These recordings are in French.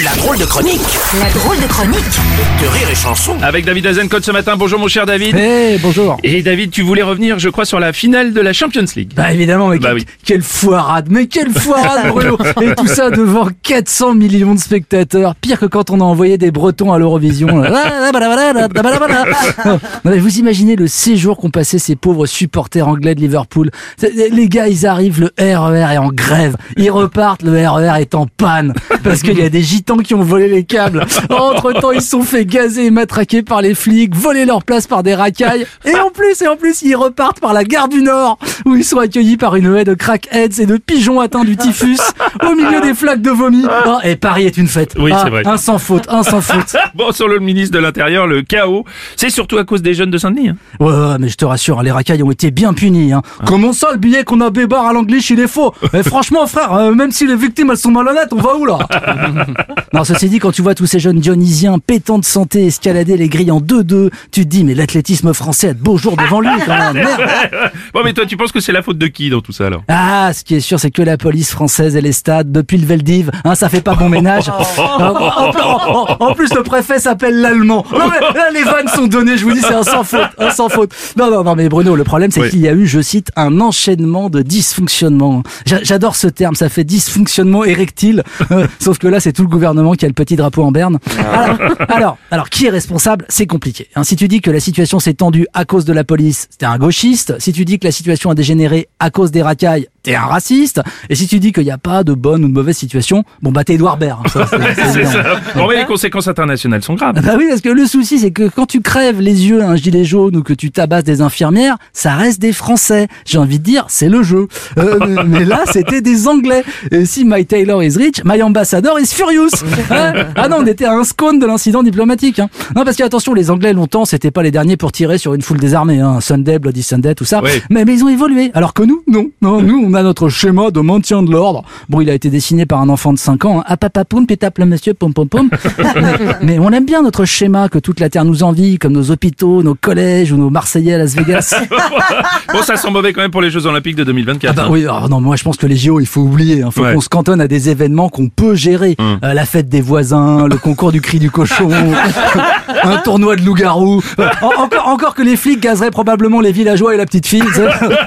La drôle de chronique La drôle de chronique de Rire et Chanson. Avec David Azencott ce matin. Bonjour mon cher David. Eh, bonjour. Et David, tu voulais revenir, je crois, sur la finale de la Champions League. Bah évidemment, mais Bah quel- oui. quelle foirade, mais quelle foirade Bruno Et tout ça devant 400 millions de spectateurs, pire que quand on a envoyé des Bretons à l'Eurovision. non mais vous imaginez le séjour qu'ont passé ces pauvres supporters anglais de Liverpool. Les gars, ils arrivent, le RER est en grève, ils repartent, le RER est en panne, parce qu'il y a des gitans qui ont volé les câbles. Entre temps, ils sont fait gazer et matraquer par les flics, voler leur place par des racailles, et en plus, et en plus, ils repartent par la gare du Nord, où ils sont accueillis par une haie de crackheads et de pigeons atteints du typhus, au milieu des flaques de vomi. Oh, et Paris est une fête. Oui, Ah, c'est vrai. Un sans faute, un sans faute. Bon, sur le ministre de l'Intérieur, le chaos, c'est surtout à cause des jeunes de Saint-Denis. hein. Ouais, ouais, mais je te rassure, hein, les racailles ont été bien punis. Hein. Comment ça, le billet qu'on a bébar à l'anglais, il est faux Et franchement, frère, euh, même si les victimes elles sont malhonnêtes, on va où là? Non, ceci dit, quand tu vois tous ces jeunes dionysiens pétants de santé escalader les grilles en 2-2, tu te dis, mais l'athlétisme français a de beaux jours devant lui quand même. Merde. Bon, mais toi, tu penses que c'est la faute de qui dans tout ça alors? Ah, ce qui est sûr, c'est que la police française et les stades, depuis le Veldiv, hein, ça fait pas bon ménage. en, en- plus, le préfet s'appelle l'allemand. Non, mais là, les vannes sont données, je vous dis, c'est un sans faute, un sans faute. Non, non, non, mais Bruno, le problème, c'est Oui. qu'il y a eu, je cite, un enchaînement de dysfonctionnements. J'a- J'adore ce terme, ça fait dysfonctionnement érectile. Euh, sauf que là, c'est tout le gouvernement qui a le petit drapeau en berne. Alors, alors, alors, qui est responsable? C'est compliqué. hein. Si tu dis que la situation s'est tendue à cause de la police, t'es un gauchiste. Si tu dis que la situation a dégénéré à cause des racailles, t'es un raciste. Et si tu dis qu'il n'y a pas de bonne ou de mauvaise situation, bon bah t'es Edouard Baird. Ça, c'est- ça. Bon, mais les conséquences internationales sont graves. Ah Bah oui, parce que le souci, c'est que quand tu crèves les yeux à un gilet jaune ou que tu tabasses des infirmières, ça reste des Français. J'ai envie de dire, c'est le jeu. Euh, mais- mais là, c'était des Anglais. Et si My Taylor is rich, My Ambassador is furious. Hein ah non, on était à un scone de l'incident diplomatique. Hein. Non, parce que attention, les Anglais, longtemps, c'était pas les derniers pour tirer sur une foule désarmée. Hein. Sunday, Bloody Sunday, tout ça. Oui. Mais, mais ils ont évolué. Alors que nous, non. Non, nous, on a notre schéma de maintien de l'ordre. Bon, il a été dessiné par un enfant de 5 ans. Hein. Ah, papa, poum, puis tape le monsieur, pom, pom, pom. mais, on aime bien notre schéma que toute la Terre nous envie, comme nos hôpitaux, nos collèges ou nos Marseillais à Las Vegas. Bon, ça sent mauvais quand même pour les Jeux Olympiques de 2024. Ah bah hein. oui, alors non, moi je pense que les JO, il faut oublier. Il faut Ouais. qu'on se cantonne à des événements qu'on peut gérer. Hum. Euh, la fête des voisins, le concours du cri du cochon, un tournoi de loup-garou. Euh, en- encore, encore que les flics gazeraient probablement les villageois et la petite fille.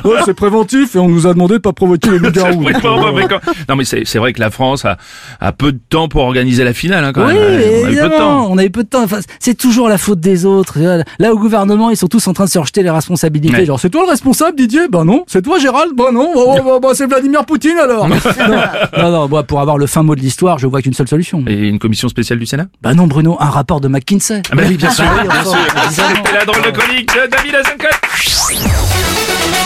Ouais, c'est préventif et on nous a demandé de pas provoquer les quand- Non, mais c'est vrai que la France a, a peu de temps pour organiser la finale, hein, quand Oui, même. On a eu peu de temps. on peu de temps. Enfin, c'est toujours la faute des autres. Là, au gouvernement, ils sont tous en train de se rejeter les responsabilités. Ouais. Genre, c'est toi le responsable, Didier? Ben non. C'est toi, Gérald? Ben non. Bon, bon, bon, c'est Vladimir Poutine alors. non, non, pour avoir le fin mot de l'histoire, je vois qu'une seule solution. Et une commission spéciale du Sénat? Bah non, Bruno, un rapport de McKinsey. Ah bah oui, bien sûr, Bah. C'était la drôle de chronique de David Azencott.